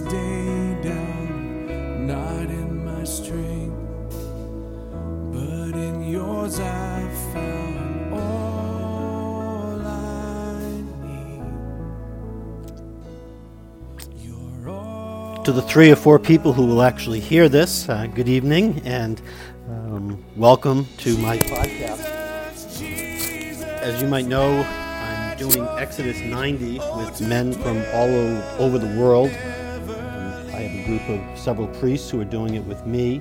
day down, not in my strength, but in yours I found all I need. All to the three or four people who will actually hear this, uh, good evening and um, welcome to my podcast. As you might know, I'm doing Exodus 90 with men from all over the world. I have a group of several priests who are doing it with me.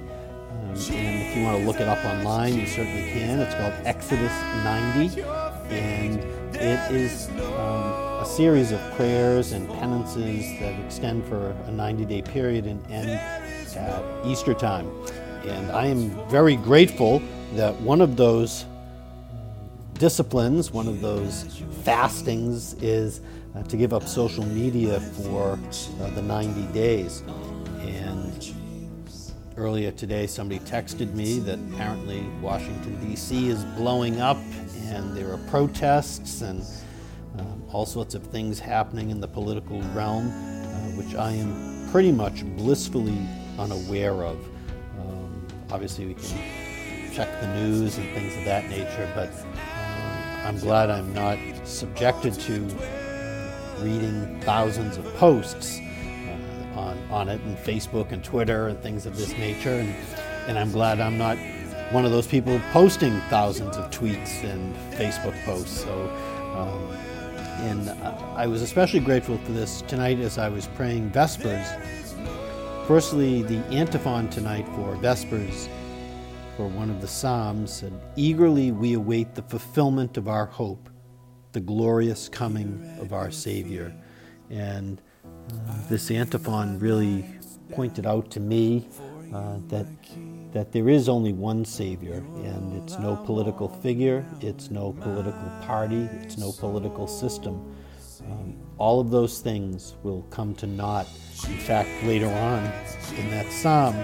Um, and if you want to look it up online, you certainly can. It's called Exodus 90. And it is um, a series of prayers and penances that extend for a 90 day period and end at Easter time. And I am very grateful that one of those disciplines, one of those fastings, is uh, to give up social media for uh, the 90 days. And earlier today, somebody texted me that apparently Washington, D.C. is blowing up and there are protests and um, all sorts of things happening in the political realm, uh, which I am pretty much blissfully unaware of. Um, obviously, we can check the news and things of that nature, but I'm glad I'm not subjected to reading thousands of posts uh, on, on it, and Facebook and Twitter and things of this nature. And, and I'm glad I'm not one of those people posting thousands of tweets and Facebook posts. So um, and I was especially grateful for this tonight as I was praying Vespers. Firstly, the antiphon tonight for Vespers for one of the Psalms said, Eagerly we await the fulfillment of our hope, the glorious coming of our Savior. And uh, this antiphon really pointed out to me uh, that that there is only one Savior, and it's no political figure, it's no political party, it's no political system. Um, all of those things will come to naught. In fact, later on in that psalm,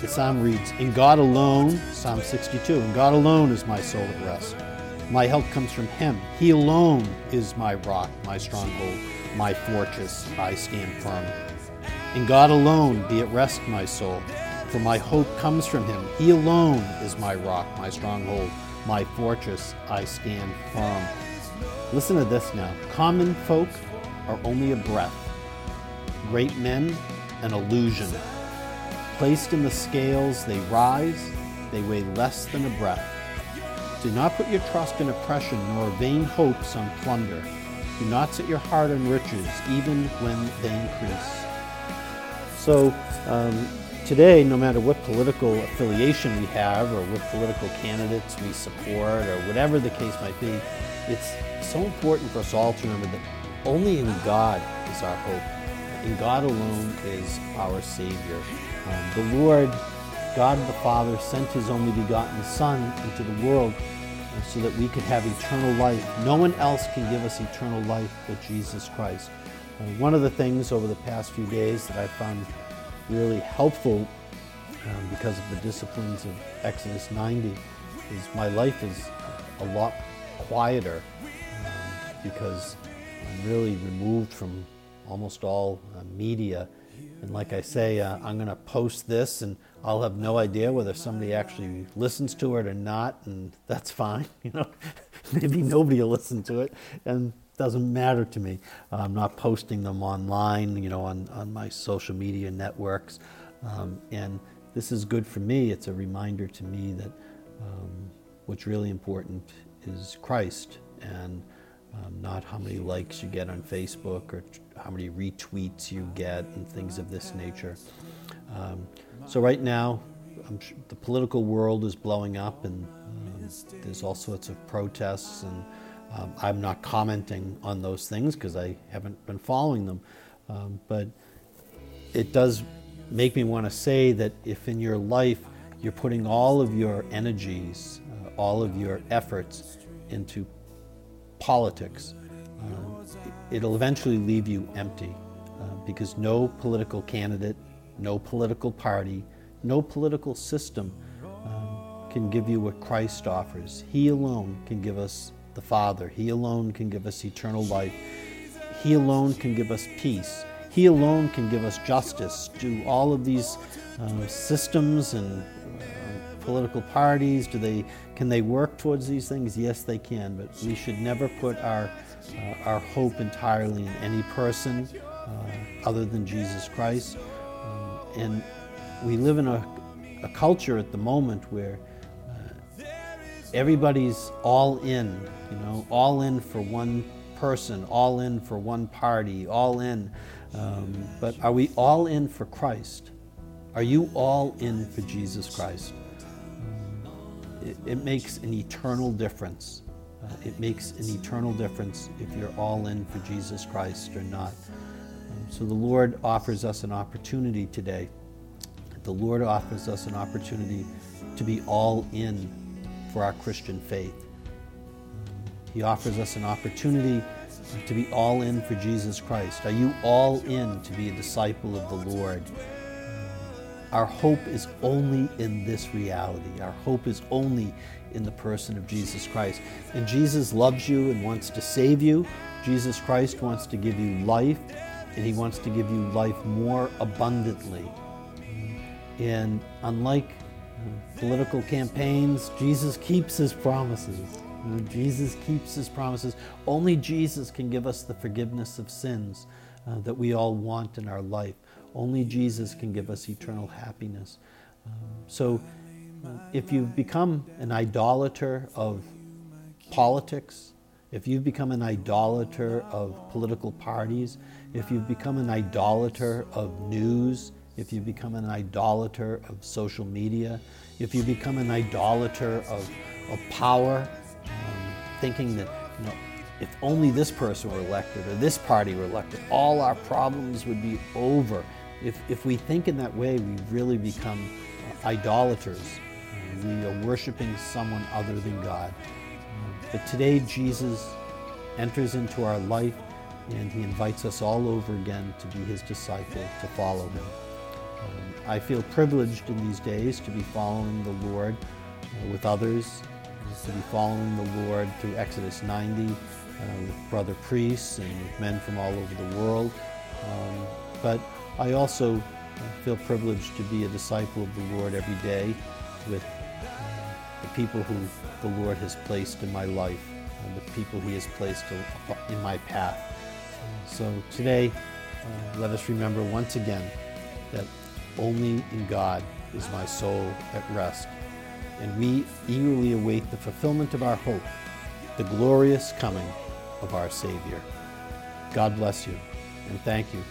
the psalm reads, In God alone, Psalm 62, in God alone is my soul at rest. My help comes from Him. He alone is my rock, my stronghold, my fortress. I stand firm. In God alone be at rest, my soul for my hope comes from him. He alone is my rock, my stronghold, my fortress. I stand firm. Listen to this now. Common folk are only a breath, great men, an illusion. Placed in the scales, they rise, they weigh less than a breath. Do not put your trust in oppression, nor vain hopes on plunder. Do not set your heart on riches, even when they increase. So, um, Today, no matter what political affiliation we have or what political candidates we support or whatever the case might be, it's so important for us all to remember that only in God is our hope. In God alone is our Savior. Um, the Lord, God the Father, sent His only begotten Son into the world so that we could have eternal life. No one else can give us eternal life but Jesus Christ. Uh, one of the things over the past few days that I found really helpful um, because of the disciplines of Exodus 90 is my life is a lot quieter um, because I'm really removed from almost all uh, media. And like I say, uh, I'm going to post this and I'll have no idea whether somebody actually listens to it or not, and that's fine. You know, maybe nobody will listen to it, and doesn't matter to me. I'm not posting them online, you know, on, on my social media networks. Um, and this is good for me. It's a reminder to me that um, what's really important is Christ and um, not how many likes you get on Facebook or how many retweets you get and things of this nature. Um, so, right now, sure the political world is blowing up and um, there's all sorts of protests and um, I'm not commenting on those things because I haven't been following them. Um, but it does make me want to say that if in your life you're putting all of your energies, uh, all of your efforts into politics, it'll eventually leave you empty uh, because no political candidate, no political party, no political system um, can give you what Christ offers. He alone can give us the Father. He alone can give us eternal life. He alone can give us peace. He alone can give us justice. Do all of these uh, systems and political parties do they can they work towards these things? Yes, they can. But we should never put our uh, our hope entirely in any person uh, other than Jesus Christ. Um, and we live in a, a, culture at the moment where uh, everybody's all in, you know, all in for one person, all in for one party, all in. Um, but are we all in for Christ? Are you all in for Jesus Christ? It, it makes an eternal difference. Uh, it makes an eternal difference if you're all in for Jesus Christ or not. Um, so the Lord offers us an opportunity today. The Lord offers us an opportunity to be all in for our Christian faith. He offers us an opportunity to be all in for Jesus Christ. Are you all in to be a disciple of the Lord? Our hope is only in this reality. Our hope is only in the person of Jesus Christ. And Jesus loves you and wants to save you. Jesus Christ wants to give you life, and He wants to give you life more abundantly. And unlike political campaigns, Jesus keeps His promises. Jesus keeps his promises. Only Jesus can give us the forgiveness of sins uh, that we all want in our life. Only Jesus can give us eternal happiness. Um, so, if you've become an idolater of politics, if you've become an idolater of political parties, if you've become an idolater of news, if you've become an idolater of social media, if you've become an idolater of, of power, thinking that, you know, if only this person were elected or this party were elected, all our problems would be over. If, if we think in that way, we really become idolaters. We are worshiping someone other than God. But today, Jesus enters into our life and he invites us all over again to be his disciple, to follow him. Um, I feel privileged in these days to be following the Lord uh, with others to be following the Lord through Exodus 90 uh, with brother priests and with men from all over the world. Um, but I also feel privileged to be a disciple of the Lord every day with uh, the people who the Lord has placed in my life, and the people He has placed in my path. So today, uh, let us remember once again that only in God is my soul at rest and we eagerly await the fulfillment of our hope, the glorious coming of our Savior. God bless you, and thank you